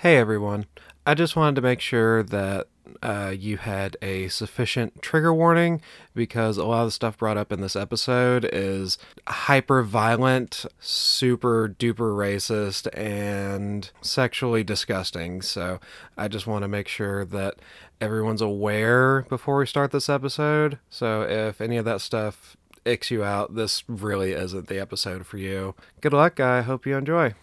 Hey everyone. I just wanted to make sure that uh, you had a sufficient trigger warning because a lot of the stuff brought up in this episode is hyper violent, super duper racist, and sexually disgusting. So I just want to make sure that everyone's aware before we start this episode. So if any of that stuff icks you out, this really isn't the episode for you. Good luck. I hope you enjoy.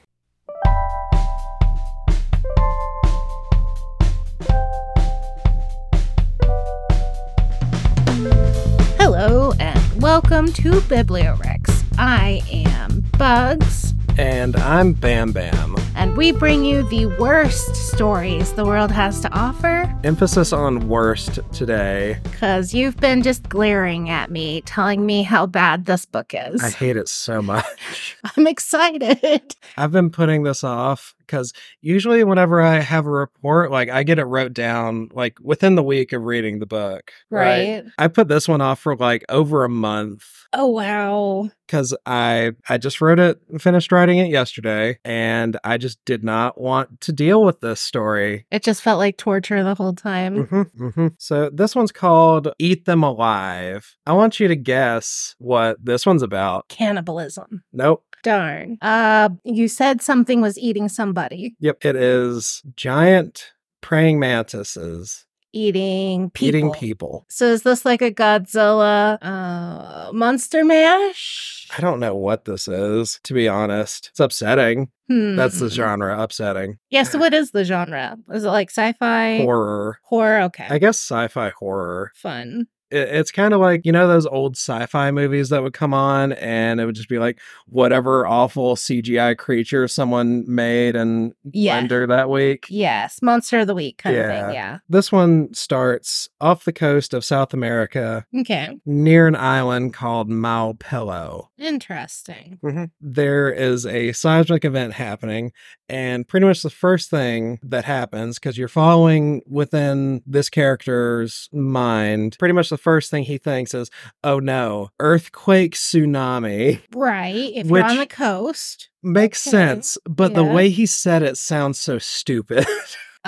To Bibliowrecks. I am Bugs, And I'm Bam Bam. and we bring you the worst stories the world has to offer Emphasis on worst today. because you've been just glaring at me, telling me how bad this book is. I hate it so much. I'm excited. I've been putting this off because usually, whenever I have a report, like I get it wrote down like within the week of reading the book. Right. I put this one off for like over a month Oh, wow. because I I just wrote it, finished writing it yesterday, and I just did not want to deal with this story. It just felt like torture the whole time. hmm hmm So this one's called "Eat Them Alive." I want you to guess what this one's about. Cannibalism. Nope. Darn. Uh, you said something was eating somebody, Yep. It is giant praying mantises eating people. eating people. So is this like a Godzilla uh monster mash? I don't know what this is, to be honest. It's upsetting. That's the Hmm. genre, upsetting. Yeah, so what is the genre? Is it like sci-fi? Horror. Horror, okay. I guess sci fi horror. Fun. It- It's kind of like, you know, those old sci fi movies that would come on and it would just be like whatever awful CGI creature someone made and Yeah. that week. Yes, monster of the week kind of thing. Yeah. This one starts off the coast of South America Okay. near an island called Malpelo. Interesting. Mm-hmm. There is a seismic event happening, and pretty much the first thing that happens, because you're following within this character's mind, pretty much the first thing he thinks is, oh no, earthquake, tsunami. Right. If you're on the coast. Makes Okay, sense, but the way he said it sounds so stupid.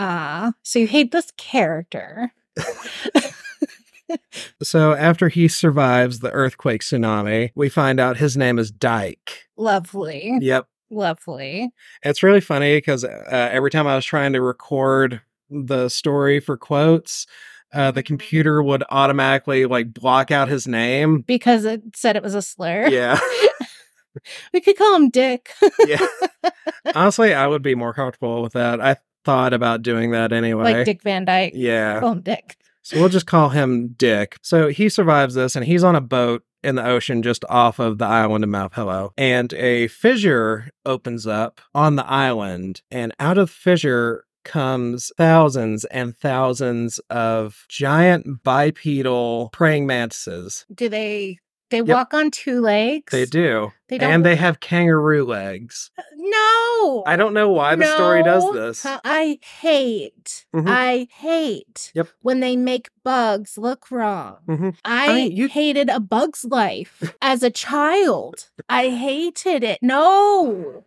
Ah, so you hate this character. so after he survives the earthquake tsunami, we find out his name is Dyke. Lovely. Yep. Lovely. It's really funny because uh, every time I was trying to record the story for quotes, uh, the computer would automatically like block out his name. Because it said it was a slur. Yeah. We could call him Dick. yeah. Honestly, I would be more comfortable with that. I thought about doing that anyway. like Dick Van Dyke. Yeah. Call him Dick. So we'll just call him Dick. So he survives this and he's on a boat in the ocean just off of the island of Malpelo. And a fissure opens up on the island, and out of the fissure comes thousands and thousands of giant bipedal praying mantises. Do they they walk on two legs? They do. They don't and they have kangaroo legs. No. I don't know why the story does this. Uh, I hate. Mhm. I hate Yep. when they make bugs look wrong. Mhm. I, mean, you- hated a bug's life as a child. I hated it. No.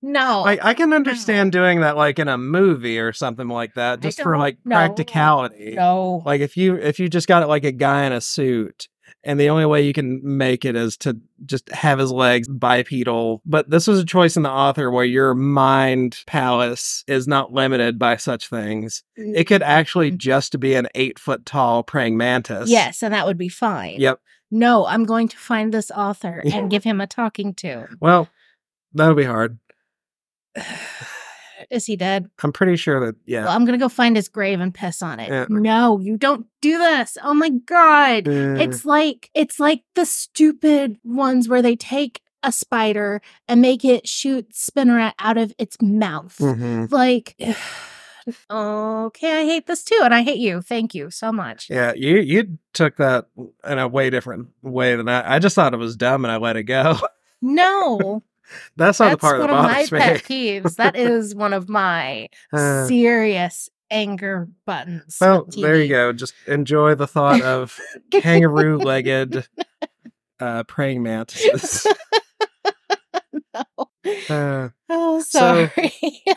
No. Like I can understand doing that like in a movie or something like that, just for like know. practicality. no. Like if you if you just got it like a guy in a suit and the only way you can make it is to just have his legs bipedal. But this was a choice in the author where your mind palace is not limited by such things. It could actually mm-hmm. just be an eight foot tall praying mantis. Yes, and that would be fine. Yep. No, I'm going to find this author and give him a talking to. Well, that'll be hard. Is he dead? I'm pretty sure that yeah. Well, I'm gonna go find his grave and piss on it. Yeah. No, you don't do this. Oh my god. It's like it's like the stupid ones where they take a spider and make it shoot spinneret out of its mouth. mhm. Like okay, I hate this too, and I hate you. Thank you so much. Yeah, you you took that in a way different way than I. I just thought it was dumb and I let it go. No, That's not that's the part one that of my bothers me. pet peeves. That is one of my Uh, serious anger buttons. well, there you go. Just enjoy the thought of kangaroo-legged uh, praying mantises. Uh, oh, sorry. so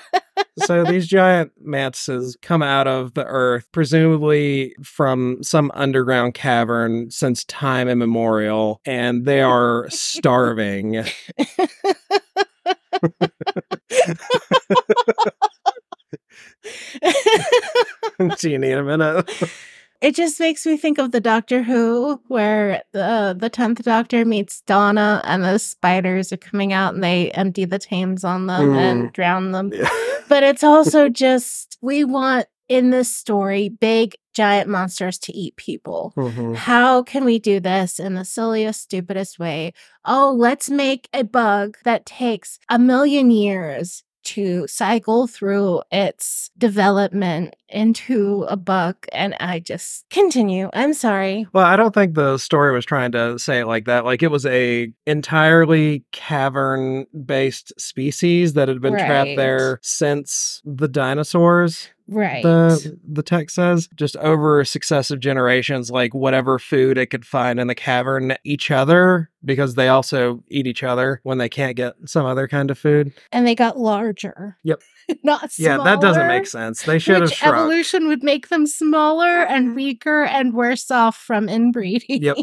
these giant mantises come out of the earth, presumably from some underground cavern since time immemorial, and they are starving. Do you need a minute? it just makes me think of the Doctor Who, where the the tenth Doctor meets Donna, and the spiders are coming out, and they empty the Thames on them and drown them. But it's also just we want in this story big giant monsters to eat people. Mhm. How can we do this in the silliest, stupidest way? Oh, let's make a bug that takes a million years to cycle through its development into a bug. And I just continue. I'm sorry. Well, I don't think the story was trying to say it like that. Like it was a entirely cavern based species that had been Right. trapped there since the dinosaurs. Right. The the text says just over successive generations, like whatever food it could find in the cavern, each other because they also eat each other when they can't get some other kind of food. and they got larger. Yep. Not Yeah, that doesn't make sense. They should have shrunk. evolution would make them smaller and weaker and worse off from inbreeding. Yep.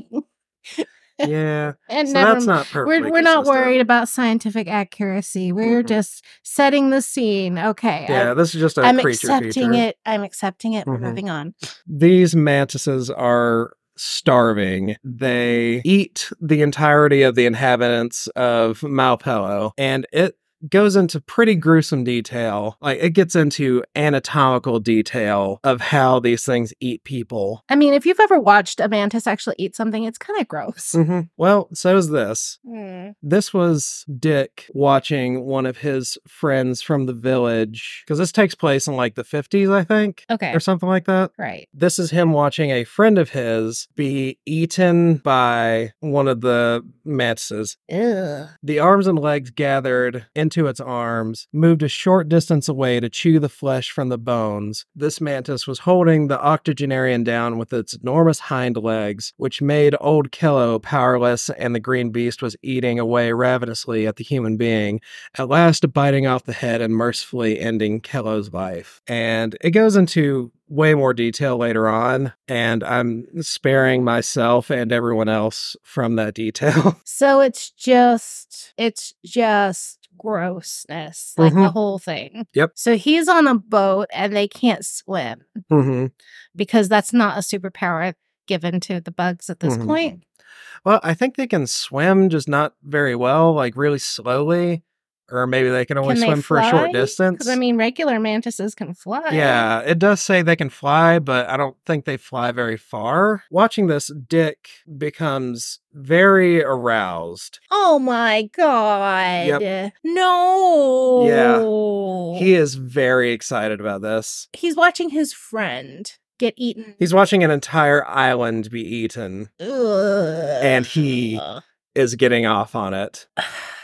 yeah, and so that's not perfect. we're, we're not worried about scientific accuracy. We're Mhm. just setting the scene. Okay. Yeah, I'm, this is just a I'm creature accepting feature. it. I'm accepting it. We're Mhm. moving on. these mantises are starving. They eat the entirety of the inhabitants of Malpelo, and it goes into pretty gruesome detail. Like it gets into anatomical detail of how these things eat people. I mean, if you've ever watched a mantis actually eat something, it's kind of gross. Mhm. Well, so is this. Mm. This was Dick watching one of his friends from the village because this takes place in like the 50s, I think, Okay. or something like that. Right. This is him watching a friend of his be eaten by one of the mantises. Ugh. The arms and legs gathered into its arms, moved a short distance away to chew the flesh from the bones. This mantis was holding the octogenarian down with its enormous hind legs, which made old Kello powerless, and the green beast was eating away ravenously at the human being, at last biting off the head and mercifully ending Kello's life. And it goes into way more detail later on, and I'm sparing myself and everyone else from that detail. So it's just, it's just grossness, like the Mhm. whole thing. Yep. So he's on a boat and they can't swim hmm because that's not a superpower given to the bugs at this Mhm. point. Well, I think they can swim, just not very well, like really slowly, or maybe they can only Can they swim for a short distance. I mean, regular mantises can fly. Yeah, it does say they can fly, but I don't think they fly very far. Watching this, Dick becomes very aroused. Oh my god. No. Yeah. He is very excited about this. He's watching his friend get eaten. He's watching an entire island be eaten, Ugh. and he is getting off on it.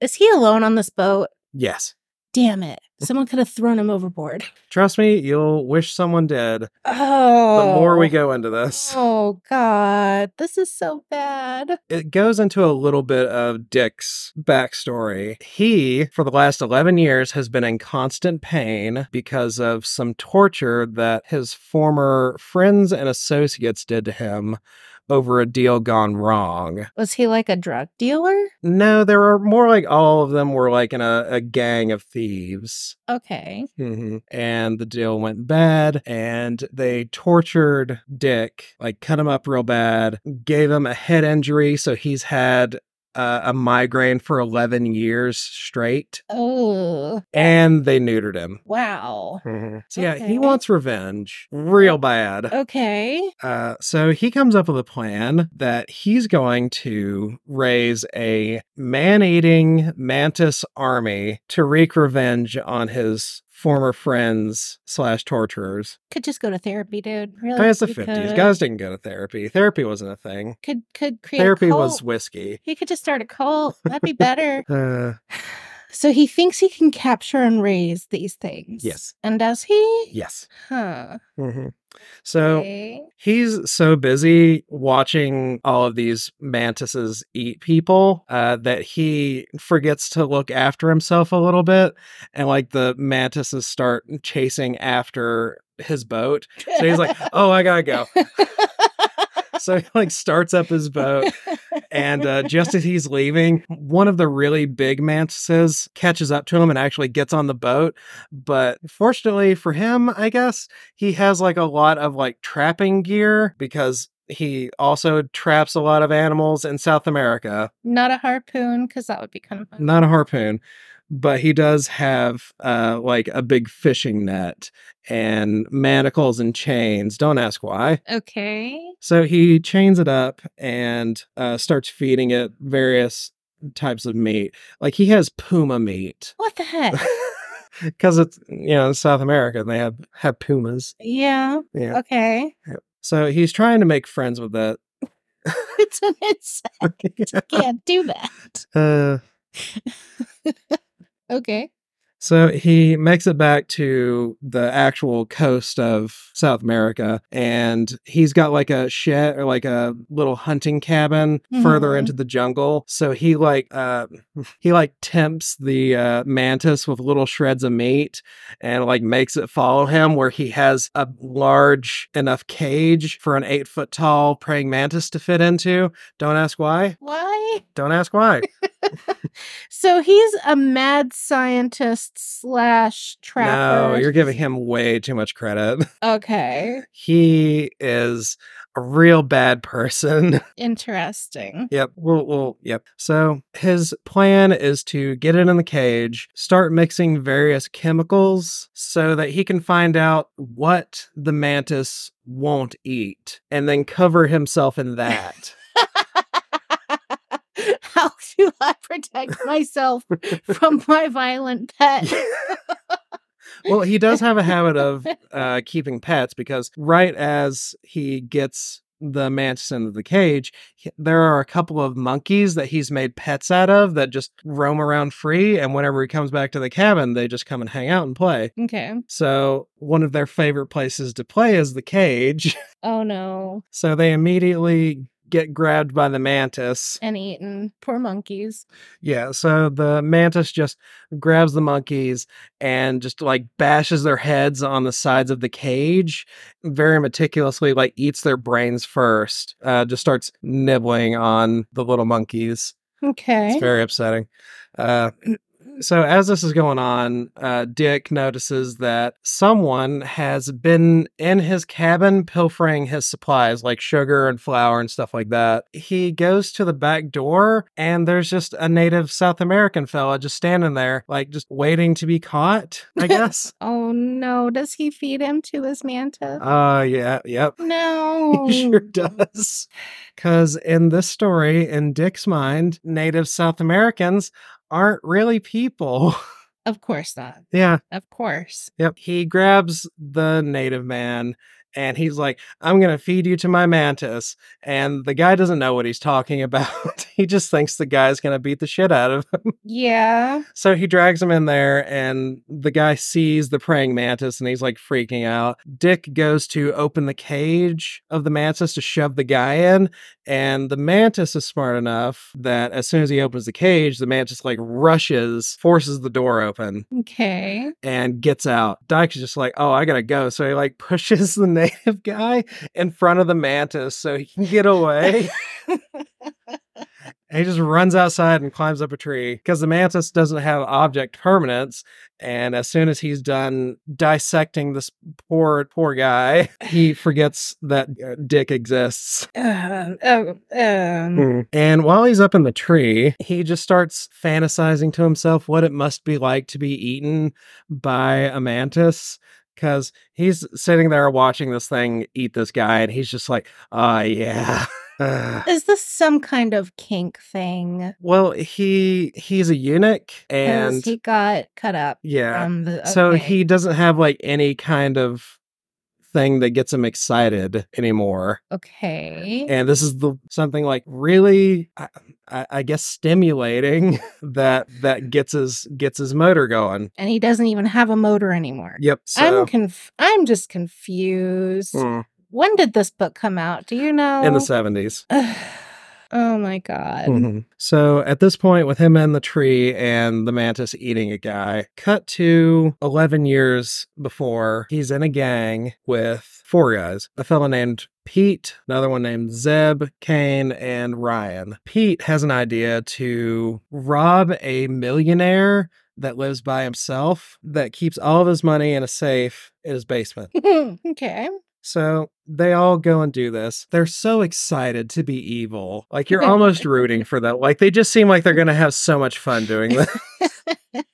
Is he alone on this boat? Yes. Damn it. Someone could have thrown him overboard. Trust me, you'll wish someone did. Oh. The more we go into this. Oh, oh god. This is so bad. it goes into a little bit of Dick's backstory. He, for the last 11 years, has been in constant pain because of some torture that his former friends and associates did to him over a deal gone wrong. Was he like a drug dealer? No, there were more like all of them were like in a, a gang of thieves. Okay. hmm And the deal went bad, and they tortured Dick, like cut him up real bad, gave him a head injury. So he's had uh, a migraine for 11 years straight, Oh. and they neutered him. Wow. So yeah, Okay. he wants revenge real bad. Okay. Uh, so he comes up with a plan that he's going to raise a man-eating mantis army to wreak revenge on his former friends slash torturers. Could just go to therapy, dude. Really? It's the fifties. Guys didn't go to therapy. Therapy wasn't a thing. could could create Therapy was whiskey. He could just start a cult. That'd be better. Uh, So he thinks he can capture and raise these things. Yes. And does he? Yes. Huh. hmm So Okay. he's so busy watching all of these mantises eat people uh, that he forgets to look after himself a little bit. And like the mantises start chasing after his boat. So he's like, oh, I gotta go. So he like starts up his boat. And uh, just as he's leaving, one of the really big mantises catches up to him and actually gets on the boat. But fortunately for him, I guess, he has like a lot of like trapping gear because he also traps a lot of animals in South America. Not a harpoon, because that would be kind of fun. Not a harpoon, but he does have uh, like a big fishing net and manacles and chains. Don't ask why. Okay. So he chains it up and uh, starts feeding it various types of meat. Like he has puma meat What the heck? because it's you know in South America and they have have pumas. yeah. Yeah. Okay. So he's trying to make friends with it. It's an insect. Can't do that. uh, Okay. So he makes it back to the actual coast of South America and he's got like a shed or like a little hunting cabin further Mhm. into the jungle. So he like uh he like tempts the uh mantis with little shreds of meat and like makes it follow him where he has a large enough cage for an eight foot tall praying mantis to fit into. Don't ask why. Why? Don't ask why. So he's a mad scientist slash trapper. no, you're giving him way too much credit. Okay. he is a real bad person. Interesting. yep. Well, well, yep. So his plan is to get it in the cage, start mixing various chemicals so that he can find out what the mantis won't eat and then cover himself in that. Do I protect myself from my violent pet? well, he does have a habit of uh, keeping pets because right as he gets the mantis into the cage, he- there are a couple of monkeys that he's made pets out of that just roam around free. And whenever he comes back to the cabin, they just come and hang out and play. Okay. So, one of their favorite places to play is the cage. Oh no. So, they immediately get grabbed by the mantis. And eaten. Poor monkeys. Yeah, so the mantis just grabs the monkeys and just like bashes their heads on the sides of the cage, very meticulously, like eats their brains first, uh, just starts nibbling on the little monkeys. Okay. It's very upsetting. Uh, so as this is going on, uh, Dick notices that someone has been in his cabin pilfering his supplies like sugar and flour and stuff like that. He goes to the back door and there's just a native South American fella just standing there, like just waiting to be caught, I guess. Oh no. Does he feed him to his mantis? uh yeah, yep. no. He sure does. Because in this story, in Dick's mind, native South Americans aren't really people. Of course not. yeah. Of course. Yep. He grabs the native man and he's like, I'm going to feed you to my mantis. And the guy doesn't know what he's talking about. he just thinks the guy's going to beat the shit out of him. Yeah. So he drags him in there, and the guy sees the praying mantis and he's like freaking out. Dick goes to open the cage of the mantis to shove the guy in, and the mantis is smart enough that as soon as he opens the cage, the mantis like rushes, forces the door open, Okay. and gets out. Dyke's just like, oh, I gotta go. So he like pushes the native guy in front of the mantis so he can get away. And he just runs outside and climbs up a tree because the mantis doesn't have object permanence. And as soon as he's done dissecting this poor, poor guy, he forgets that uh, Dick exists. Uh, oh, um, And while he's up in the tree, he just starts fantasizing to himself what it must be like to be eaten by a mantis. Because he's sitting there watching this thing eat this guy, and he's just like, oh, yeah. Ugh." Is this some kind of kink thing? Well, he he's a eunuch and he got cut up yeah. the. So he doesn't have like any kind of thing that gets him excited anymore. Okay. And this is the something like really, I, I, I guess, stimulating that that gets his gets his motor going. and he doesn't even have a motor anymore. Yep. So I'm conf- I'm just confused. mm, When did this book come out? Do you know? in the seventies. oh my god. Mhm. So at this point, with him and the tree and the mantis eating a guy, cut to 11 years before, he's in a gang with four guys a fellow named Pete, another one named Zeb, Kane, and Ryan. Pete has an idea to rob a millionaire that lives by himself that keeps all of his money in a safe in his basement. okay. So they all go and do this. They're so excited to be evil. Like you're almost rooting for them. Like they just seem like they're going to have so much fun doing this.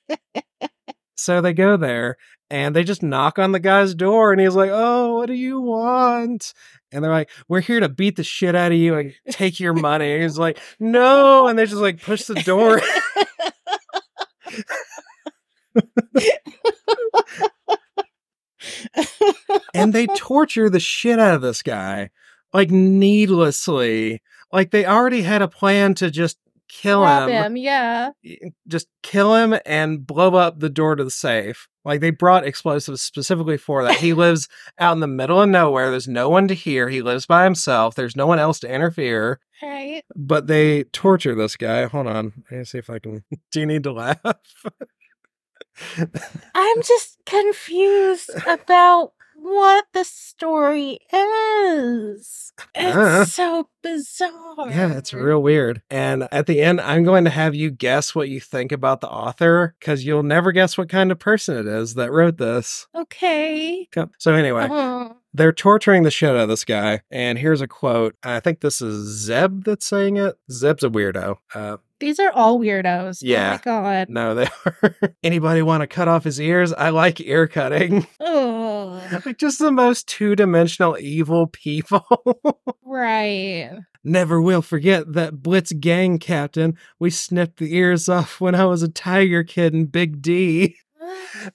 so they go there and they just knock on the guy's door and he's like, "Oh, what do you want?" And they're like, "We're here to beat the shit out of you and take your money." And he's like, "No." And they just like push the door. and they torture the shit out of this guy like needlessly. Like they already had a plan to just kill Rob him, him, yeah. just kill him and blow up the door to the safe. Like they brought explosives specifically for that. He lives out in the middle of nowhere. There's no one to hear. He lives by himself. There's no one else to interfere. Right. but they torture this guy. Hold on. Let me see if i can do you need to laugh I'm just confused about what the story is. It's Uh. so bizarre. Yeah, it's real weird. And at the end, I'm going to have you guess what you think about the author because you'll never guess what kind of person it is that wrote this. Okay. So, anyway, Uh-huh. They're torturing the shit out of this guy. And here's a quote. I think this is Zeb that's saying it. Zeb's a weirdo. Uh, These are all weirdos. Yeah. Oh my god. no, they are. Anybody want to cut off his ears? I like ear cutting. Oh. like, just the most two dimensional evil people. right. Never will forget that Blitz gang captain. We snipped the ears off when I was a tiger kid in Big D.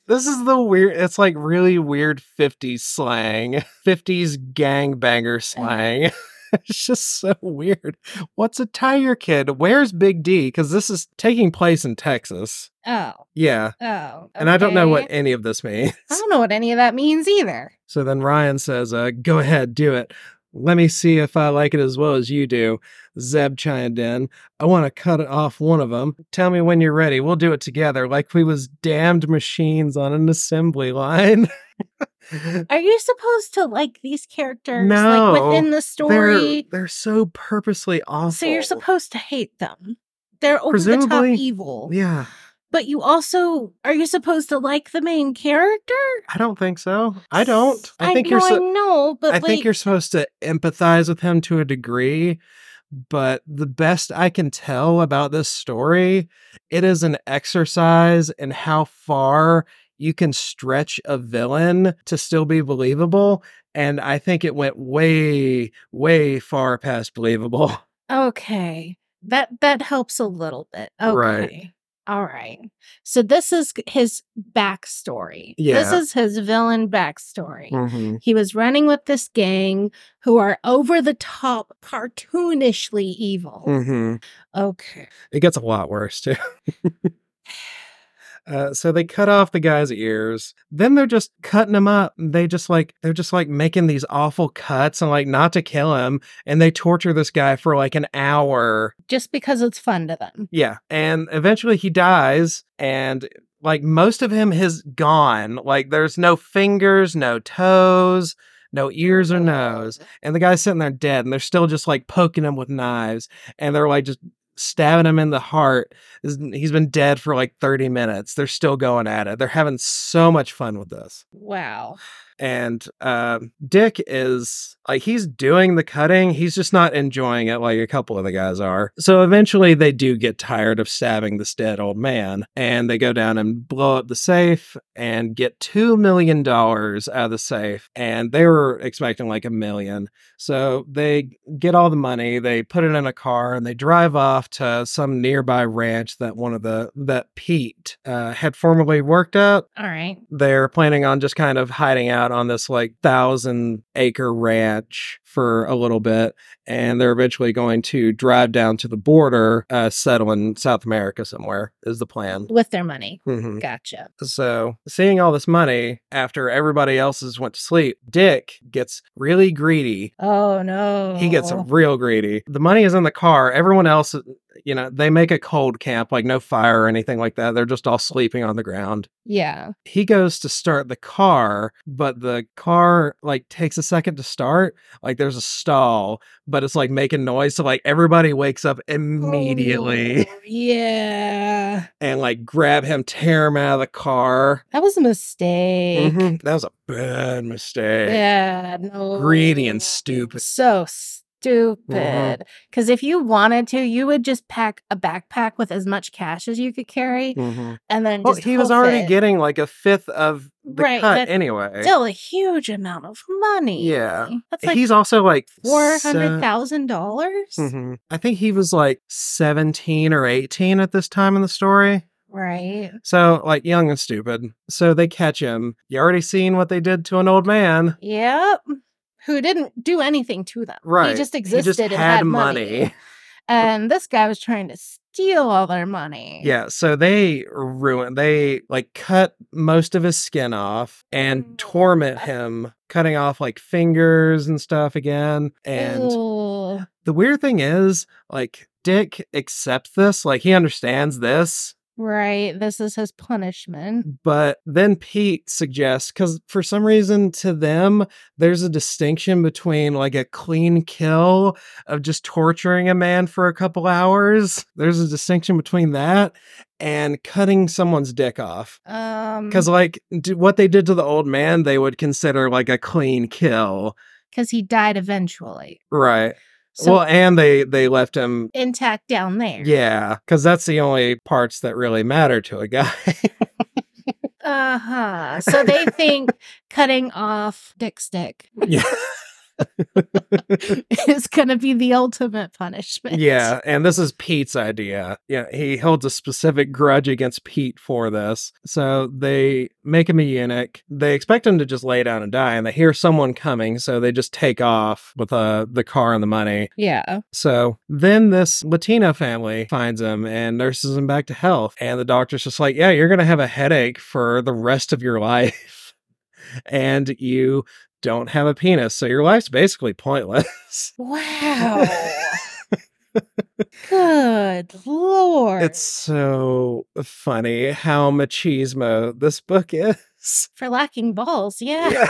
This is the weird, it's like really weird 50s slang, 50s gangbanger slang. it's just so weird. What's a tiger kid? Where's Big D? Because this is taking place in Texas. Oh. Yeah. Oh. And I don't know what any of this means. I don't know what any of that means either. So then Ryan says, uh, Go ahead, do it. Let me see if I like it as well as you do. Zeb chimed in. I want to cut off one of them. Tell me when you're ready. We'll do it together, like we was damned machines on an assembly line. Are you supposed to like these characters No, like within the they're story? they're so purposely awful. So you're supposed to hate them. They're over the Presumably, top evil. Yeah, But you also are you supposed to like the main character? I don't think so. I don't. I think know, you're. I know, but I like, think you're supposed to empathize with him to a degree, but the best I can tell about this story, it is an exercise in how far you can stretch a villain to still be believable. And I think it went way, way far past believable. okay. That that helps a little bit. Okay. Right. All right. So this is his backstory. Yeah. This is his villain backstory. Mm-hmm. He was running with this gang who are over the top, cartoonishly evil. Mm-hmm. Okay. It gets a lot worse too. Uh, so they cut off the guy's ears. Then they're just cutting him up. They just like they're just like making these awful cuts and like not to kill him. And they torture this guy for like an hour. Just because it's fun to them. Yeah, and eventually he dies. And like most of him is gone. Like there's no fingers, no toes, no ears or nose. And the guy's sitting there dead. And they're still just like poking him with knives. And they're like just stabbing him in the heart. He's been dead for like 30 minutes. They're still going at it. They're having so much fun with this. Wow. And uh, Dick is like, he's doing the cutting. He's just not enjoying it like a couple of the guys are. So eventually they do get tired of stabbing this dead old man and they go down and blow up the safe and get $2 million out of the safe. And they were expecting like a million. So they get all the money, they put it in a car and they drive off off to some nearby ranch that one of the that Pete uh, had formerly worked at. All right. They're planning on just kind of hiding out on this like thousand acre ranch for a little bit, and they're eventually going to drive down to the border, uh, settle in South America somewhere. Is the plan. With their money. Mhm. Gotcha. So, seeing all this money after everybody else's went to sleep, Dick gets really greedy. Oh no. He gets real greedy. The money is in the car. Everyone else, you know, they make a cold camp, like no fire or anything like that. They're just all sleeping on the ground. Yeah. He goes to start the car, but the car like takes a second to start. Like there's a stall, but it's like making noise. So like everybody wakes up immediately Oh, yeah. and like grab him, tear him out of the car. That was a mistake. Mhm. That was a bad mistake. Yeah. No. Greedy and stupid. So stupid. Because if you wanted to, you would just pack a backpack with as much cash as you could carry, Mhm. and then Well, just he was already it. getting like a fifth of the Right, cut anyway. still a huge amount of money. Yeah. That's like He's also like four hundred thousand se- hundred thousand dollars. Mhm. I think he was like 17 or 18 at this time in the story. Right. So, like, young and stupid. So they catch him. You already seen what they did to an old man. Yep. Who didn't do anything to them. Right. He just existed He just and had had money. And this guy was trying to steal all their money. Yeah, so they ruin they like cut most of his skin off and Mm. torment him, cutting off like fingers and stuff again. And the weird thing is, like Dick accepts this, like he understands this, Right. This is his punishment. but then Pete suggests cuz for some reason to them there's a distinction between like a clean kill of just torturing a man for a couple hours. There's a distinction between that and cutting someone's dick off. Um Because, like, d- what they did to the old man, they would consider like a clean kill. because he died eventually. Right. So well, and they they left him. intact down there. Yeah, because that's the only parts that really matter to a guy. Uh-huh. So they think cutting off dick stick yeah. is gonna be the ultimate punishment. yeah, and this is Pete's idea. Yeah, he holds a specific grudge against Pete for this. So they make him a eunuch. They expect him to just lay down and die, and they hear someone coming, so they just take off with uh, the car and the money. Yeah. So then this Latino family finds him and nurses him back to health. And the doctor's just like, yeah, you're going to have a headache for the rest of your life. and you don't have a penis. So your life's basically pointless. Wow. Good lord. it's so funny how machismo this book is. for lacking balls, yeah.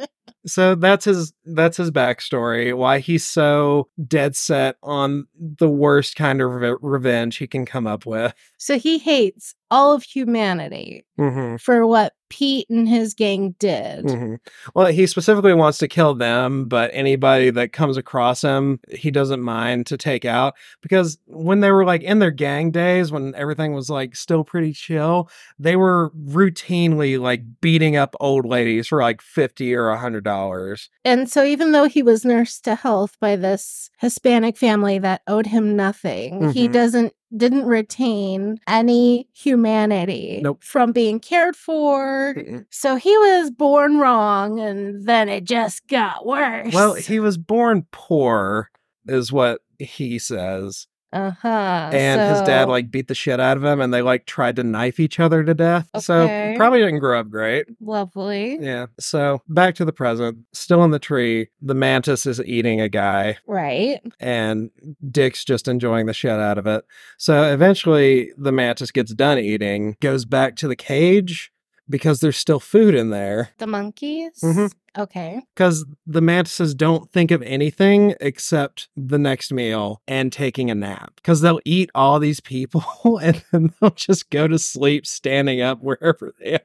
Yeah. so that's his that's his backstory why he's so dead set on the worst kind of re- revenge he can come up with So he hates all of humanity mm-hmm. for what Pete and his gang did. hmm Well, he specifically wants to kill them, but anybody that comes across him, he doesn't mind to take out because when they were like in their gang days, when everything was like still pretty chill, they were routinely like beating up old ladies for like 50 or a hundred dollars. And so even though he was nursed to health by this Hispanic family that owed him nothing, he Mhm. doesn't didn't retain any humanity Nope. from being cared for. So he was born wrong and then it just got worse. Well, he was born poor, is what he says. Uh-huh. And his dad like beat the shit out of him and they like tried to knife each other to death. So probably didn't grow up great. lovely. Yeah. So back to the present. Still in the tree, the mantis is eating a guy, Right. and Dick's just enjoying the shit out of it. So eventually, the mantis gets done eating, goes back to the cage because there's still food in there. The monkeys? Mhm. Okay. Because the mantises don't think of anything except the next meal and taking a nap. Because they'll eat all these people and then they'll just go to sleep standing up wherever they are.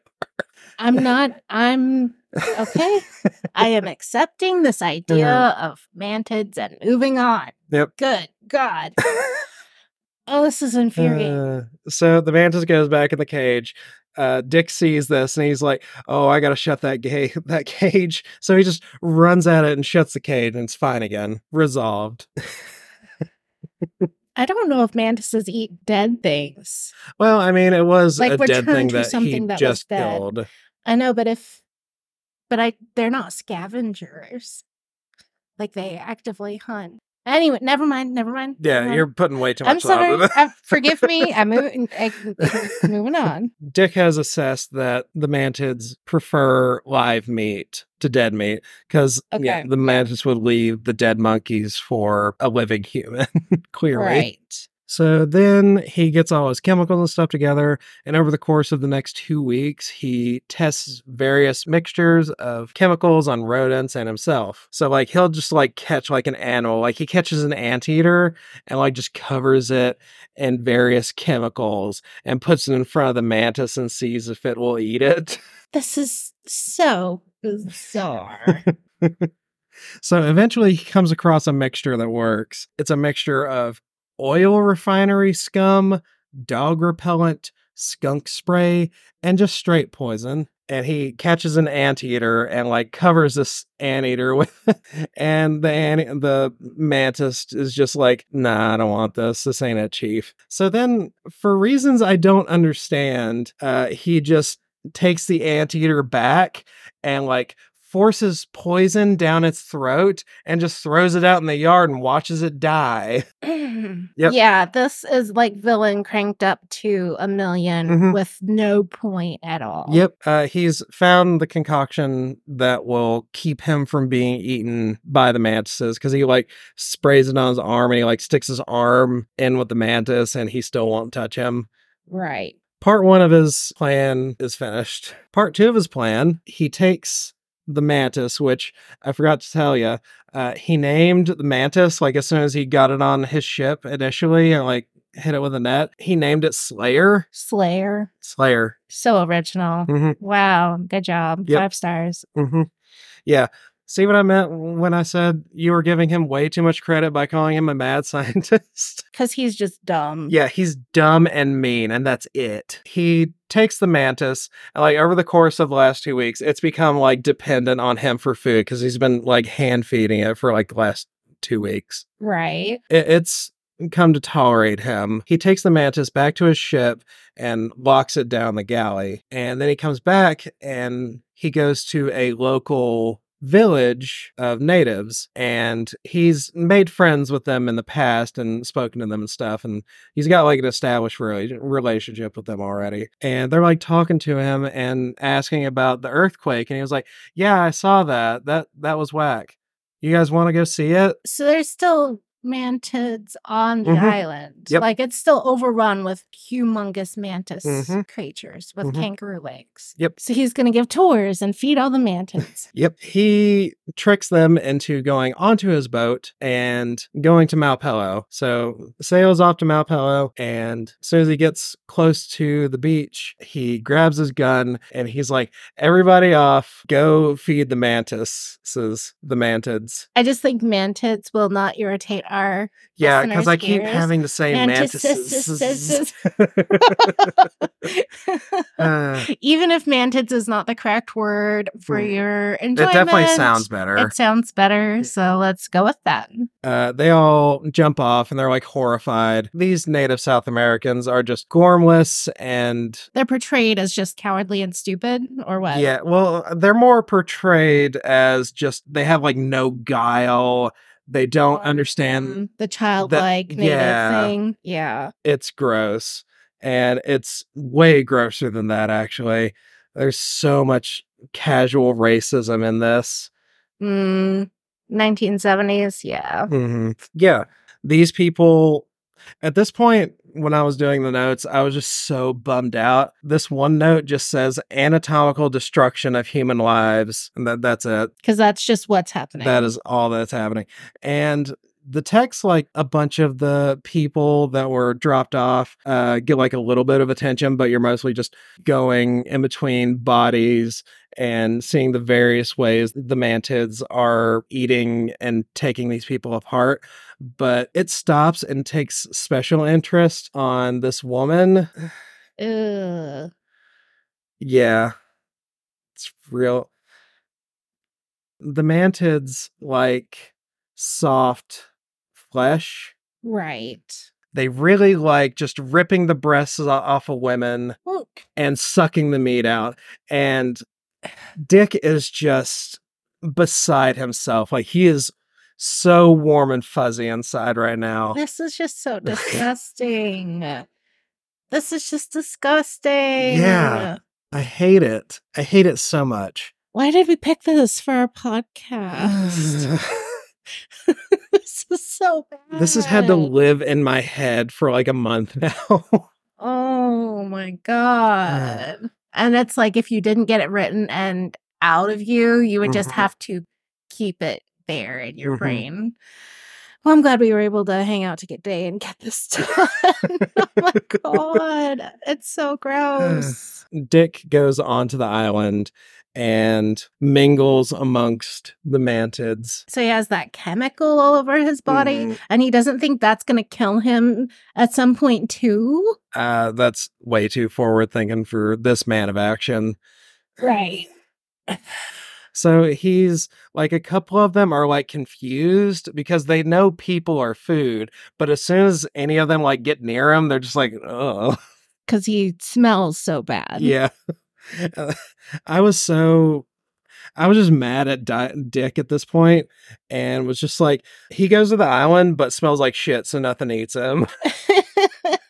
I'm not I'm okay. I am accepting this idea of mantids and moving on. Yep. Good God. Oh, this is infuriating. Uh, so the mantis goes back in the cage. Uh, Dick sees this and he's like, "Oh, I gotta shut that ga- that cage." So he just runs at it and shuts the cage, and it's fine again, resolved. I don't know if mantises eat dead things. Well, I mean, it was Like, a dead thing to that he something that was just killed. I know, but if, but I, they're not scavengers. Like they actively hunt. Anyway, never mind. Never mind. never Yeah, mind. you're putting way too much I'm sorry. uh, forgive me. I'm moving. I, moving on. Dick has assessed that the mantids prefer live meat to dead meat because yeah, the mantids would leave the dead monkeys for a living human, clearly. Right. So then he gets all his chemicals and stuff together, and over the course of the next two weeks, he tests various mixtures of chemicals on rodents and himself. So like he'll just like catch like an animal, like he catches an anteater and like just covers it in various chemicals and puts it in front of the mantis and sees if it will eat it. This is so bizarre. So eventually he comes across a mixture that works. It's a mixture of oil refinery scum, dog repellent, skunk spray, and just straight poison. And he catches an anteater and like covers this anteater with and the ant- the mantis is just like, nah, I don't want this. This ain't it, chief. So then for reasons I don't understand, uh he just takes the anteater back and like forces poison down its throat and just throws it out in the yard and watches it die. Yep. Yeah, this is like villain cranked up to a 1000000 Mhm. with no point at all. Yep. Uh, he's found the concoction that will keep him from being eaten by the mantises because he like sprays it on his arm and he like sticks his arm in with the mantis and he still won't touch him. Right. Part one of his plan is finished. Part two of his plan, he takes the mantis, which I forgot to tell you, uh, he named the mantis like as soon as he got it on his ship initially and like hit it with a net. He named it Slayer. Slayer. Slayer. So original. Mhm. Wow. Good job. Yep. Five stars. hmm Yeah. See what I meant when I said you were giving him way too much credit by calling him a mad scientist? Because he's just dumb. yeah, he's dumb and mean, and that's it. He takes the mantis, and like over the course of the last two weeks, it's become like dependent on him for food because he's been like hand feeding it for like the last two weeks. Right. It, it's come to tolerate him. He takes the mantis back to his ship and locks it down the galley. And then he comes back and he goes to a local village of natives and he's made friends with them in the past and spoken to them and stuff and he's got like an established rela- relationship with them already. And they're like talking to him and asking about the earthquake and he was like yeah i saw that. That that was whack. You guys want to go see it? So there's still mantids on the Mhm. island. Yep. Like it's still overrun with humongous mantis Mhm. creatures with Mhm. kangaroo legs. Yep. So he's going to give tours and feed all the mantids. Yep. He tricks them into going onto his boat and going to Malpelo. So sails off to Malpelo, and as soon as he gets close to the beach, he grabs his gun and he's like, Everybody off, go feed the mantis, says the mantids. I just think mantids will not irritate our. Yeah, because I keep having to say Mantises. mantises. Uh, Even if mantids is not the correct word for Mm. your enjoyment, it definitely sounds better. It sounds better, so let's go with that. Uh, they all jump off and they're like horrified. These native South Americans are just gormless and They're portrayed as just cowardly and stupid, or what? yeah, well, they're more portrayed as just they have like no guile. They don't understand. The childlike yeah. thing. Yeah. It's gross. And it's way grosser than that, actually. There's so much casual racism in this. Mm, 1970s. Yeah. hmm Yeah. These people, at this point, when I was doing the notes, I was just so bummed out. This one note just says anatomical destruction of human lives. And that, that's it. Because that's just what's happening. That is all that's happening. And the text, like a bunch of the people that were dropped off, uh, get like a little bit of attention, but you're mostly just going in between bodies and seeing the various ways the mantids are eating and taking these people apart. But it stops and takes special interest on this woman. Ugh. Yeah. It's real. The mantids like soft flesh Right. They really like just ripping the breasts off of women Well, and sucking the meat out. And Dick is just beside himself. Like he is so warm and fuzzy inside right now. this is just so disgusting. this is just disgusting. Yeah. I hate it. I hate it so much. Why did we pick this for our podcast? so bad. this has had to live in my head for like a month now. Oh my god. and it's like if you didn't get it written and out of you, you would just Mhm. have to keep it there in your Mhm. brain. Well, I'm glad we were able to hang out to get day and get this done. oh my god. It's so gross. Dick goes onto the island and mingles amongst the mantids. So he has that chemical all over his body, Mm, and he doesn't think that's going to kill him at some point, too. uh, that's way too forward thinking for this man of action. Right. So he's like a couple of them are like confused because they know people are food, but as soon as any of them like get near him, they're just like, oh, Because he smells so bad. yeah. I was so, I was just mad at Di- Dick at this point, and was just like, he goes to the island but smells like shit, so nothing eats him.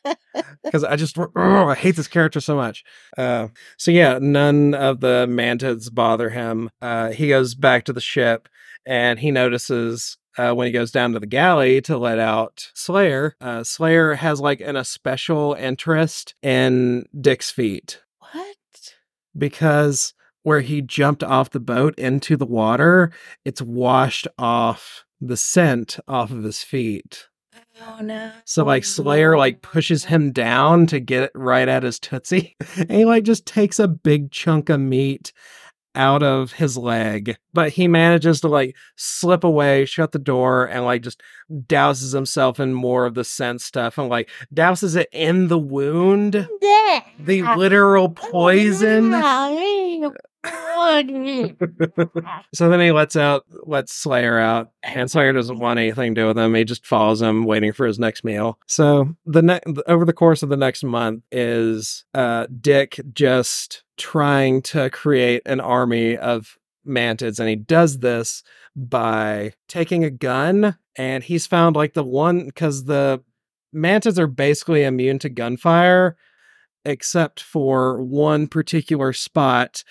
because I just ugh, I hate this character so much. Uh, so yeah, none of the mantids bother him. Uh, he goes back to the ship and he notices. Uh, when he goes down to the galley to let out Slayer, uh, Slayer has like an a special interest in Dick's feet? Because where he jumped off the boat into the water, it's washed off the scent off of his feet. Oh no. So like Slayer like pushes him down to get right at his tootsie, and he like just takes a big chunk of meat out of his leg, but he manages to like slip away, shut the door, and like just douses himself in more of the scent stuff, and like douses it in the wound, the literal poison. so then he lets out lets Slayer out, and Slayer doesn't want anything to do with him. He just follows him, waiting for his next meal. So the ne- over the course of the next month is uh, Dick just trying to create an army of mantids, and he does this by taking a gun, and he's found like the one because the mantids are basically immune to gunfire except for one particular spot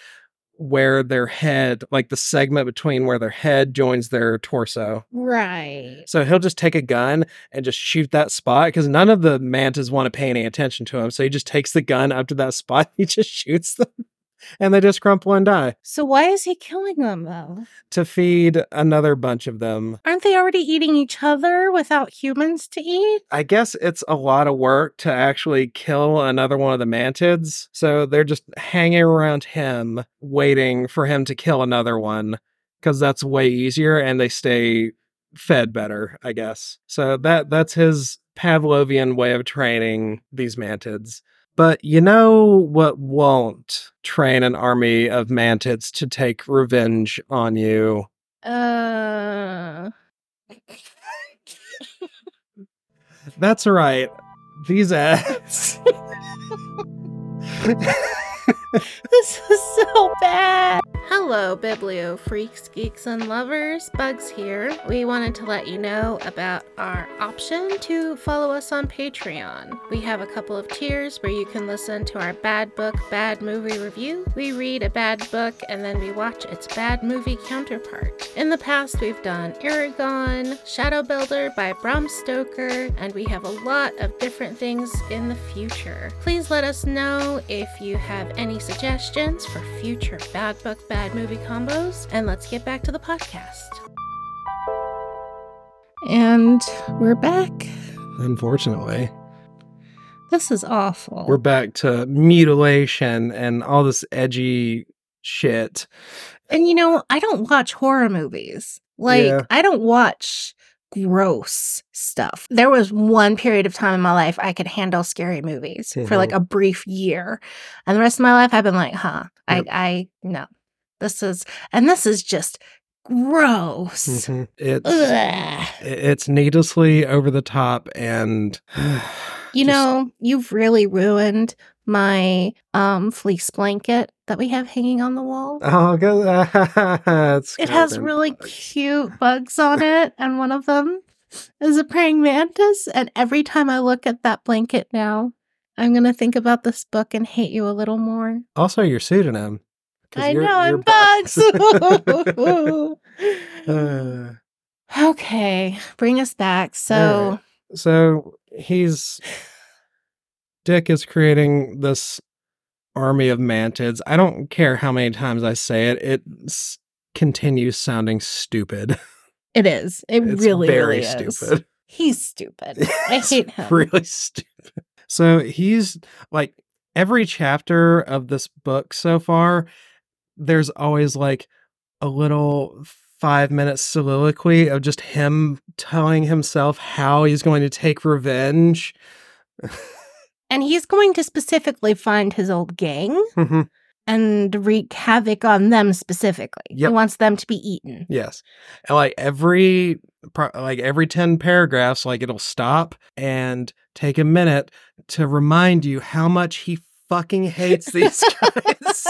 where their head, like the segment between where their head joins their torso. Right. So he'll just take a gun and just shoot that spot because none of the mantas want to pay any attention to him. So he just takes the gun up to that spot. He just shoots them and they just crumple and die So why is he killing them though? to feed another bunch of them. Aren't they already eating each other without humans to eat? I guess it's a lot of work to actually kill another one of the mantids. So they're just hanging around him, waiting for him to kill another one because that's way easier and they stay fed better, I guess. So that that's his Pavlovian way of training these mantids. But you know what won't train an army of mantids to take revenge on you? Uh That's right. These ads. This is so bad. Hello, Biblio freaks, geeks, and lovers. Bugs here. We wanted to let you know about our option to follow us on Patreon. We have a couple of tiers where you can listen to our bad book, bad movie review. We read a bad book and then we watch its bad movie counterpart. In the past, we've done Eragon, Shadow Builder by Bram Stoker, and we have a lot of different things in the future. Please let us know if you have any suggestions for future bad book, bad movie combos, and let's get back to the podcast. And we're back. Unfortunately. This is awful. we're back to mutilation and all this edgy shit. And you know, I don't watch horror movies. Like, Yeah. I don't watch gross stuff. There was one period of time in my life I could handle scary movies for like mm-hmm. a brief year. And the rest of my life I've been like, huh, Yep. I I no. This is and this is just gross. Mhm. It's Ugh. it's needlessly over the top and You just- know, you've really ruined my um fleece blanket that we have hanging on the wall. Oh, good. It has really bugs. cute bugs on it, and one of them is a praying mantis. And every time I look at that blanket now, I'm gonna think about this book and hate you a little more. Also, your pseudonym. I you're- know you're I'm bugs. Uh, okay, bring us back. So so he's Dick is creating this army of mantids. I don't care how many times I say it; it s- continues sounding stupid. it is. It it's really, very really is. stupid. He's stupid. I hate him. Really stupid. So he's like every chapter of this book so far, there's always like a little five minute soliloquy of just him telling himself how he's going to take revenge. And he's going to specifically find his old gang Mhm. and wreak havoc on them specifically. Yep. He wants them to be eaten. yes. And like every like every 10 paragraphs like it'll stop and take a minute to remind you how much he fucking hates these guys.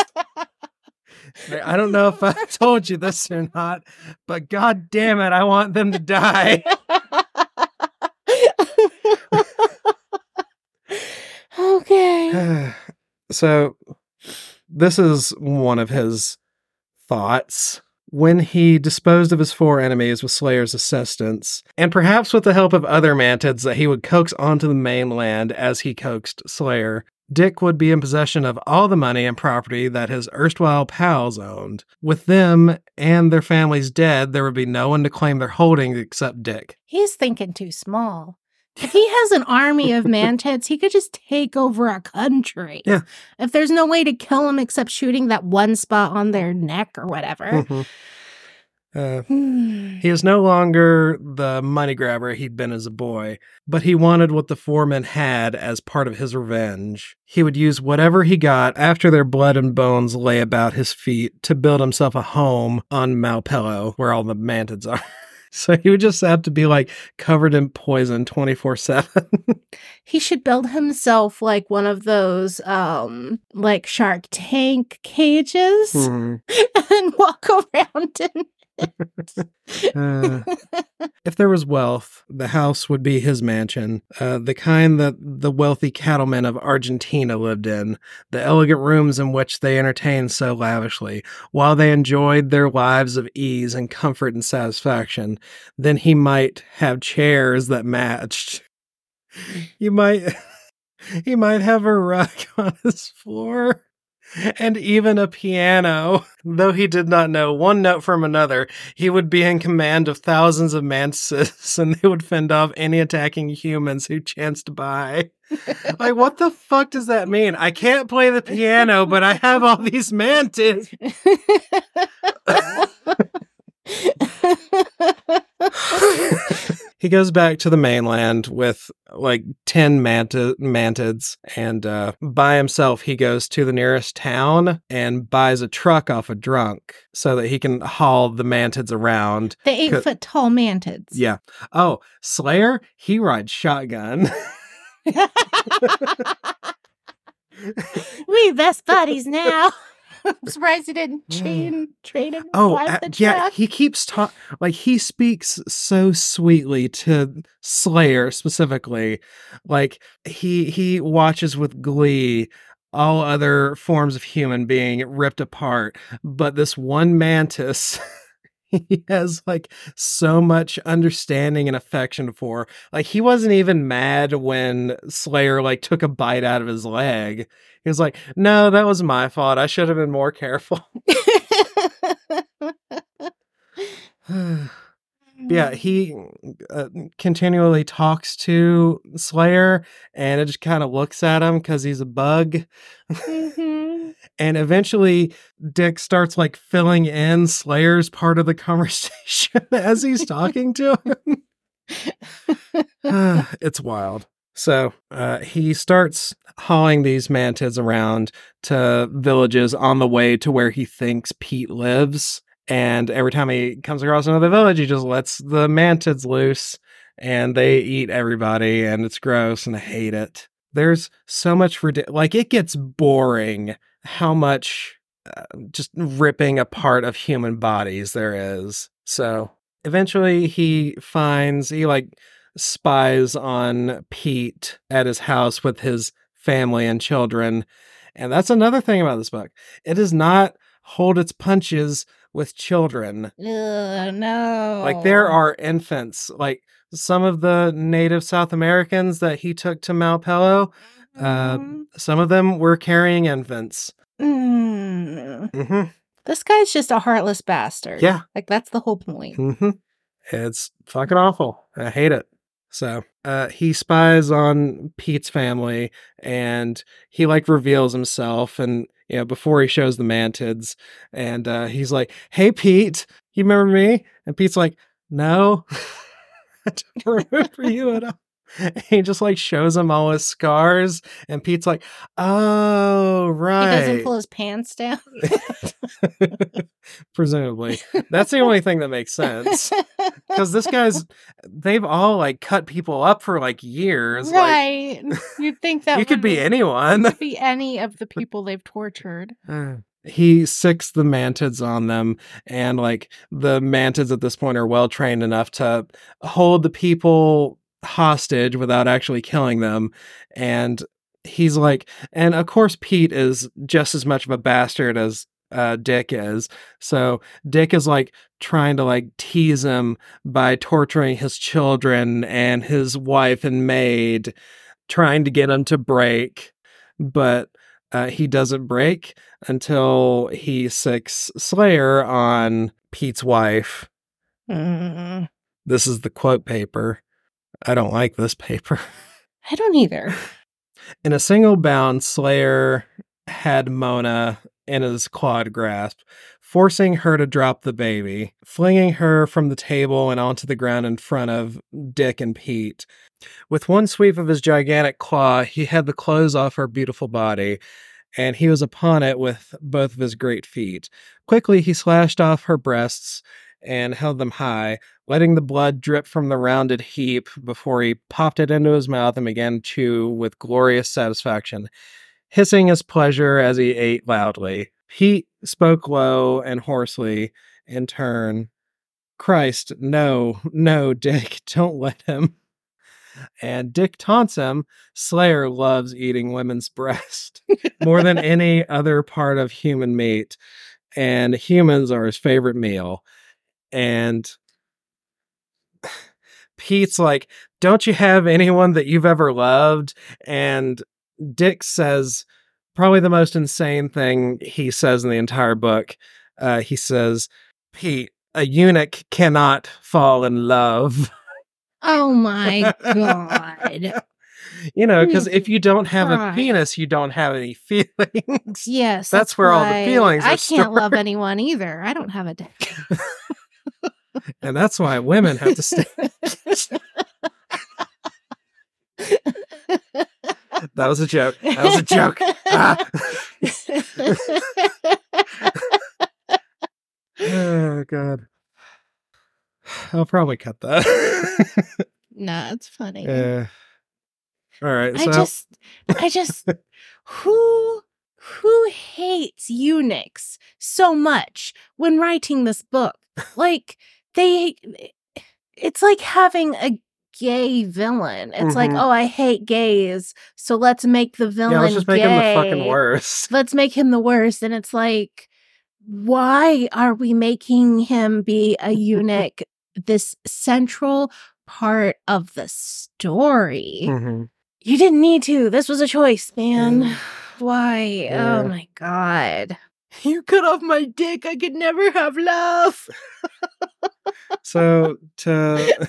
Like, I don't know if I told you this or not, but god damn it, I want them to die. okay. so, this is one of his thoughts. When he disposed of his four enemies with Slayer's assistance, and perhaps with the help of other mantids that he would coax onto the mainland as he coaxed Slayer, Dick would be in possession of all the money and property that his erstwhile pals owned. With them and their families dead, there would be no one to claim their holdings except Dick. He's thinking too small. If he has an army of mantids, he could just take over a country. Yeah. If there's no way to kill him except shooting that one spot on their neck or whatever. Mhm. Uh, Hmm. He is no longer the money grabber he'd been as a boy, but he wanted what the four men had as part of his revenge. He would use whatever he got after their blood and bones lay about his feet to build himself a home on Malpelo, where all the mantids are. So he would just have to be like covered in poison 24 7. he should build himself like one of those um like shark tank cages Hmm. and walk around in Uh, if there was wealth, the house would be his mansion, uh, the kind that the wealthy cattlemen of Argentina lived in, the elegant rooms in which they entertained so lavishly, while they enjoyed their lives of ease and comfort and satisfaction. Then he might have chairs that matched. You might. He might have a rug on his floor and even a piano. Though he did not know one note from another, he would be in command of thousands of mantises and they would fend off any attacking humans who chanced by. like, what the fuck does that mean? I can't play the piano, but I have all these mantis. He goes back to the mainland with like 10 manta- mantids and uh, by himself he goes to the nearest town and buys a truck off a drunk so that he can haul the mantids around the eight foot tall mantids. yeah oh slayer he rides shotgun we best buddies now. I'm surprised he didn't chain train him. oh uh, yeah he keeps talking like he speaks so sweetly to slayer specifically like he he watches with glee all other forms of human being ripped apart but this one mantis he has like so much understanding and affection for like he wasn't even mad when slayer like took a bite out of his leg. He was like no that was my fault. I should have been more careful yeah he uh, continually talks to slayer and it just kind of looks at him because he's a bug. Mhm. and eventually dick starts like filling in slayer's part of the conversation as he's talking to him. It's wild. So uh, he starts hauling these mantids around to villages on the way to where he thinks pete lives And every time he comes across another village, he just lets the mantids loose and they eat everybody and it's gross and I hate it. There's so much ridi- like it gets boring how much uh, just ripping apart of human bodies there is. So eventually he finds he like spies on Pete at his house with his family and children. And that's another thing about this book. It does not hold its punches with children. Ugh, no. Like there are infants, like some of the native South Americans that he took to Malpelo, uh, Mm, some of them were carrying infants. mm. hmm This guy's just a heartless bastard. Yeah. Like that's the whole point. hmm It's fucking awful. I hate it. So uh, he spies on Pete's family and he like reveals himself and you know before he shows the mantids and uh, he's like, "Hey Pete, you remember me?" And Pete's like, "No, I don't remember you at all." He just like shows him all his scars and Pete's like, "Oh right." He doesn't pull his pants down. Presumably. That's the only thing that makes sense. Because this guy's, they've all like cut people up for like years. right. You'd think that you could would be anyone. Could be any of the people they've tortured. Uh, he sicks the mantids on them, and like the mantids at this point are well trained enough to hold the people hostage without actually killing them. And he's like, and of course, Pete is just as much of a bastard as uh, Dick is. So Dick is like trying to like tease him by torturing his children and his wife and maid, trying to get him to break. But uh, he doesn't break until he sicks Slayer on Pete's wife. Mm, This is the quote paper. I don't like this paper. I don't either. In a single bound, Slayer had Mona in his clawed grasp, forcing her to drop the baby, flinging her from the table and onto the ground in front of Dick and Pete. With one sweep of his gigantic claw, he had the clothes off her beautiful body, and he was upon it with both of his great feet. Quickly, he slashed off her breasts and held them high, letting the blood drip from the rounded heap before he popped it into his mouth and began to chew with glorious satisfaction, hissing his pleasure as he ate loudly. Pete spoke low and hoarsely in turn. Christ, no, no, Dick, don't let him. And Dick taunts him. Slayer loves eating women's breast more than any other part of human meat, and humans are his favorite meal. And Pete's like, Don't you have anyone that you've ever loved? And Dick says, probably the most insane thing he says in the entire book. Uh, he says, Pete, a eunuch cannot fall in love. Oh my god. you know, because if you don't have a penis, you don't have any feelings. Yes. That's where all the feelings I can't love anyone either. I don't have a dick. and that's why women have to stay. that was a joke. That was a joke. Ah. oh, God. I'll probably cut that. nah, it's funny. Uh, all right. I just I just who who hates eunuchs so much when writing this book? Like they it's like having a gay villain. It's like, Mhm. oh, I hate gays, so let's make the villain yeah, let's just make him the fucking worst. Let's make him the worst. And it's like, why are we making him be a eunuch? this central part of the story. Mhm. You didn't need to. This was a choice, man. Yeah. Why? Yeah. Oh my god. You cut off my dick. I could never have love. So to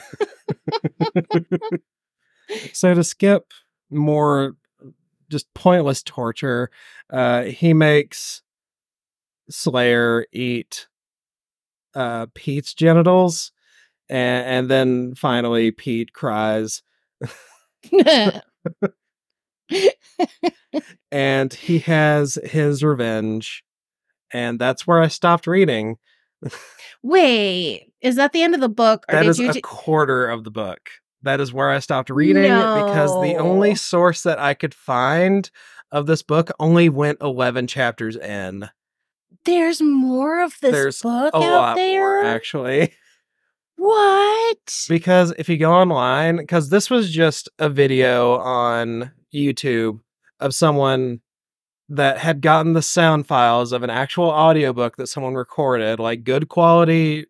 so to skip more just pointless torture, uh, he makes Slayer eat uh, Pete's genitals, and, and then finally Pete cries, and he has his revenge, and that's where I stopped reading. Wait, is that the end of the book, or That is a ju- quarter of the book. That is where I stopped reading because the only source that I could find of this book only went 11 chapters in. There's more of this There's book out there. more, actually. What? Because if you go online, because this was just a video on YouTube of someone that had gotten the sound files of an actual audiobook that someone recorded, like good quality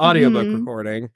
audiobook Mhm. recording.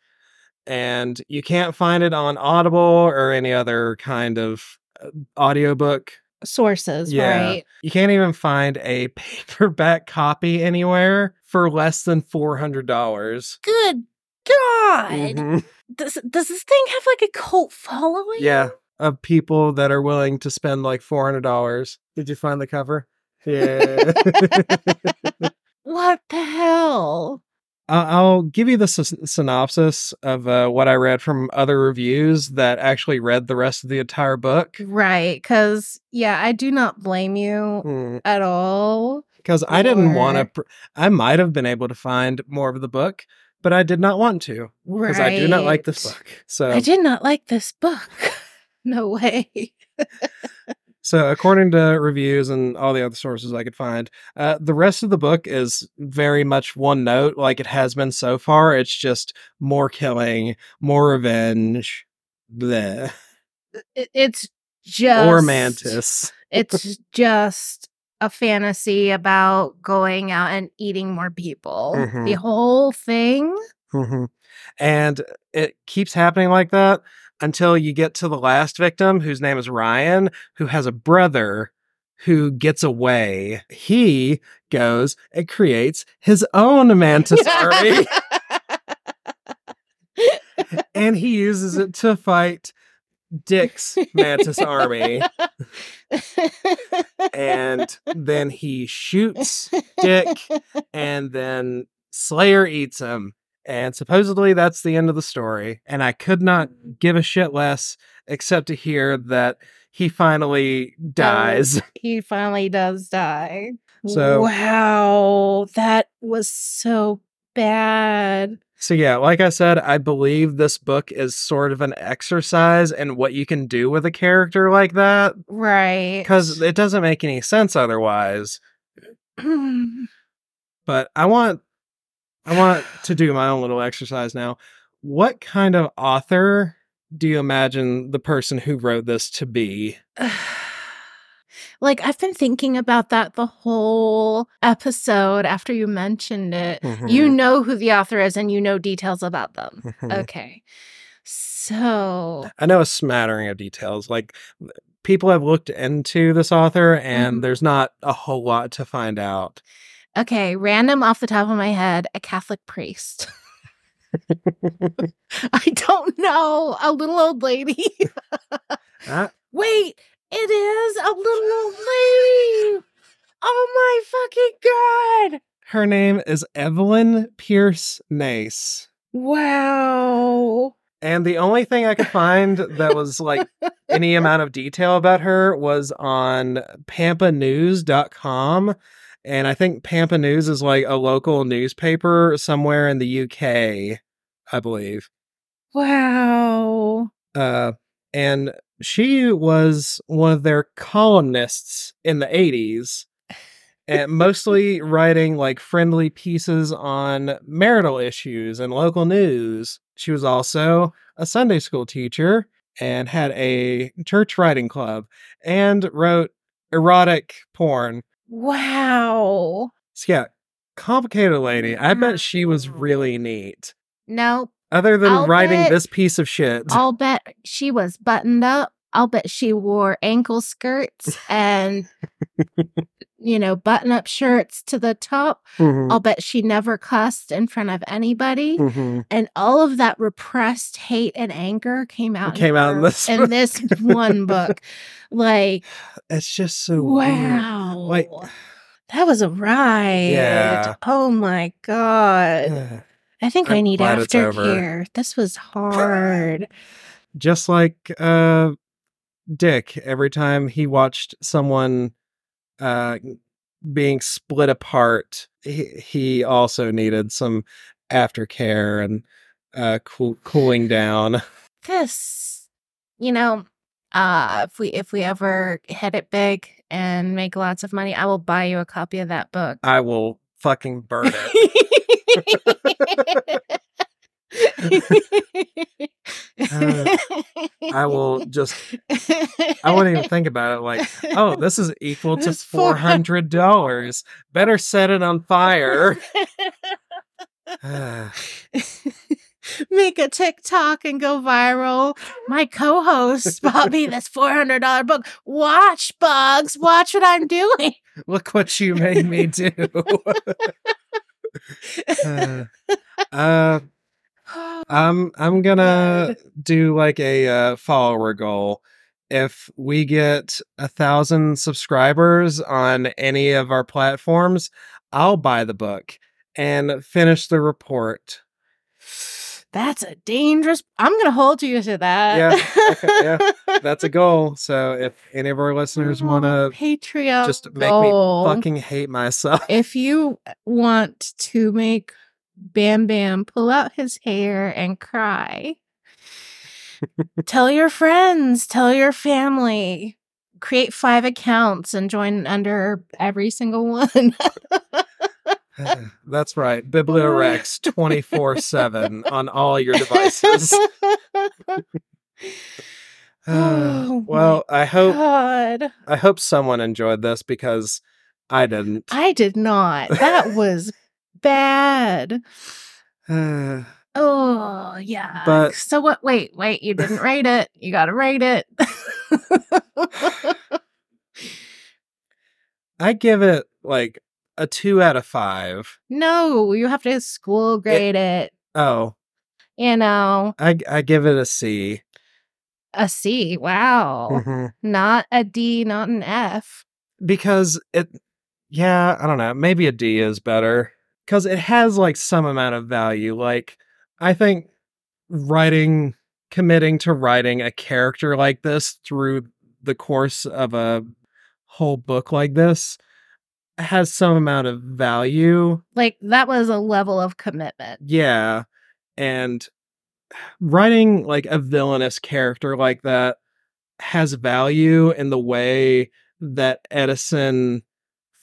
And you can't find it on Audible or any other kind of uh, audiobook. Sources, Yeah. right? You can't even find a paperback copy anywhere for less than $400. Good God! Mhm. Does does this thing have like a cult following? Yeah, of people that are willing to spend like four hundred dollars. Did you find the cover? Yeah. What the hell? I'll, I'll give you the sys- synopsis of uh, what I read from other reviews that actually read the rest of the entire book. Right, because yeah, I do not blame you at all. Because I didn't want to. Pr- I might have been able to find more of the book, but I did not want to Right. because I do not like this book. So I did not like this book. no way. So, according to reviews and all the other sources I could find, uh, the rest of the book is very much one note, like it has been so far. It's just more killing, more revenge, bleh. It's just or mantis. It's just a fantasy about going out and eating more people. Mhm. The whole thing. Mhm. And it keeps happening like that until you get to the last victim, whose name is Ryan, who has a brother who gets away. He goes and creates his own mantis army. and he uses it to fight Dick's mantis army. And then he shoots Dick, and then Slayer eats him. And supposedly that's the end of the story. And I could not mm-hmm. give a shit less except to hear that he finally dies. he finally does die. So- wow, that was so bad. So, yeah, like I said, I believe this book is sort of an exercise in what you can do with a character like that Right. because it doesn't make any sense otherwise. but I want I want to do my own little exercise now. What kind of author do you imagine the person who wrote this to be? like I've been thinking about that the whole episode after you mentioned it. Mm-hmm. You know who the author is and you know details about them. Mhm. Okay. So, I know a smattering of details. Like people have looked into this author and Mhm. there's not a whole lot to find out. Okay, random off the top of my head, a Catholic priest. I don't know. A little old lady. Ah, Wait, it is a little old lady. Oh my fucking god. her name is Evelyn Pierce Nace. Wow. And the only thing I could find that was like any amount of detail about her was on pampanews.com. And I think Pampa News is like a local newspaper somewhere in the UK, I believe. Wow. Uh, and she was one of their columnists in the 80s, and mostly writing like friendly pieces on marital issues and local news. She was also a Sunday school teacher and had a church writing club and wrote erotic porn. Wow. So, yeah, complicated lady. I bet she was really neat. Nope. Other than I'll writing bet- this piece of shit. I'll bet she was buttoned up. I'll bet she wore ankle skirts and, you know, button up shirts to the top. Mhm, I'll bet she never cussed in front of anybody. mhm. And all of that repressed hate and anger came out. Came out in this in this one book. Like, It's just so weird. wow. Like, that was a ride. Yeah. Oh my God. ugh. I think i I'm need it's over. aftercare. This was hard. just like uh Dick every time he watched someone uh being split apart he, he also needed some aftercare and uh, cool, cooling down. This, you know, uh, if we if we ever hit it big and make lots of money, I will buy you a copy of that book. I will fucking burn it. Uh, I will just. I wouldn't even think about it. Like, oh, this is equal to four hundred dollars. Better set it on fire. Make a TikTok and go viral. My co-host bought me this four hundred dollar book. Watch, bugs. Watch what I'm doing. Look what you made me do. uh, uh, I'm I'm gonna do like a uh, follower goal. If we get a thousand subscribers on any of our platforms, I'll buy the book and finish the report. That's a dangerous. I'm gonna hold you to that. Yeah, okay, yeah. That's a goal. So if any of our listeners want to Patreon just make goal. me fucking hate myself, if you want to make Bam Bam pull out his hair and cry, tell your friends, tell your family, create five accounts and join under every single one. That's right. Bibliowrecks 24 7 on all your devices. Oh well, I hope God, I hope someone enjoyed this because I didn't. I did not. That was bad. Oh yeah. But- so what? Wait, wait. You didn't rate it. You got to rate it. I give it like a two out of five. no, you have to school grade it. Oh, You know, I I give it a C. a C. Wow, Mhm. not a D, not an F. because it yeah i don't know maybe a d is better because it has like some amount of value like i think writing committing to writing a character like this through the course of a whole book like this has some amount of value Like that was a level of commitment. yeah and writing like a villainous character like that has value in the way that Edison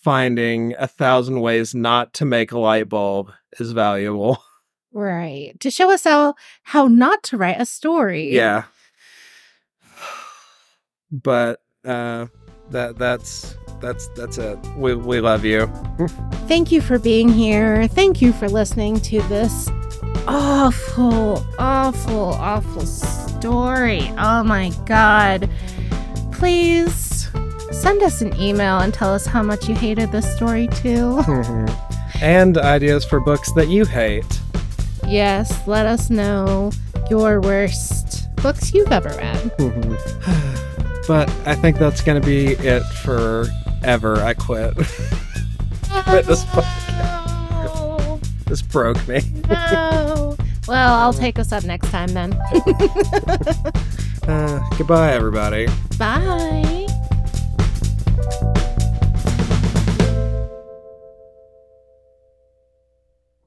finding a thousand ways not to make a light bulb is valuable. Right. To show us how how not to write a story. Yeah. But uh that that's that's that's it. We we love you. Thank you for being here. Thank you for listening to this awful, awful, awful story. Oh my god. Please send us an email and tell us how much you hated this story too. and ideas for books that you hate. yes, let us know your worst books you've ever read. but I think that's going to be it for ever. I quit. Quit this No. this broke me. no. Well, I'll take us up next time then. Uh, goodbye, everybody. Bye thank you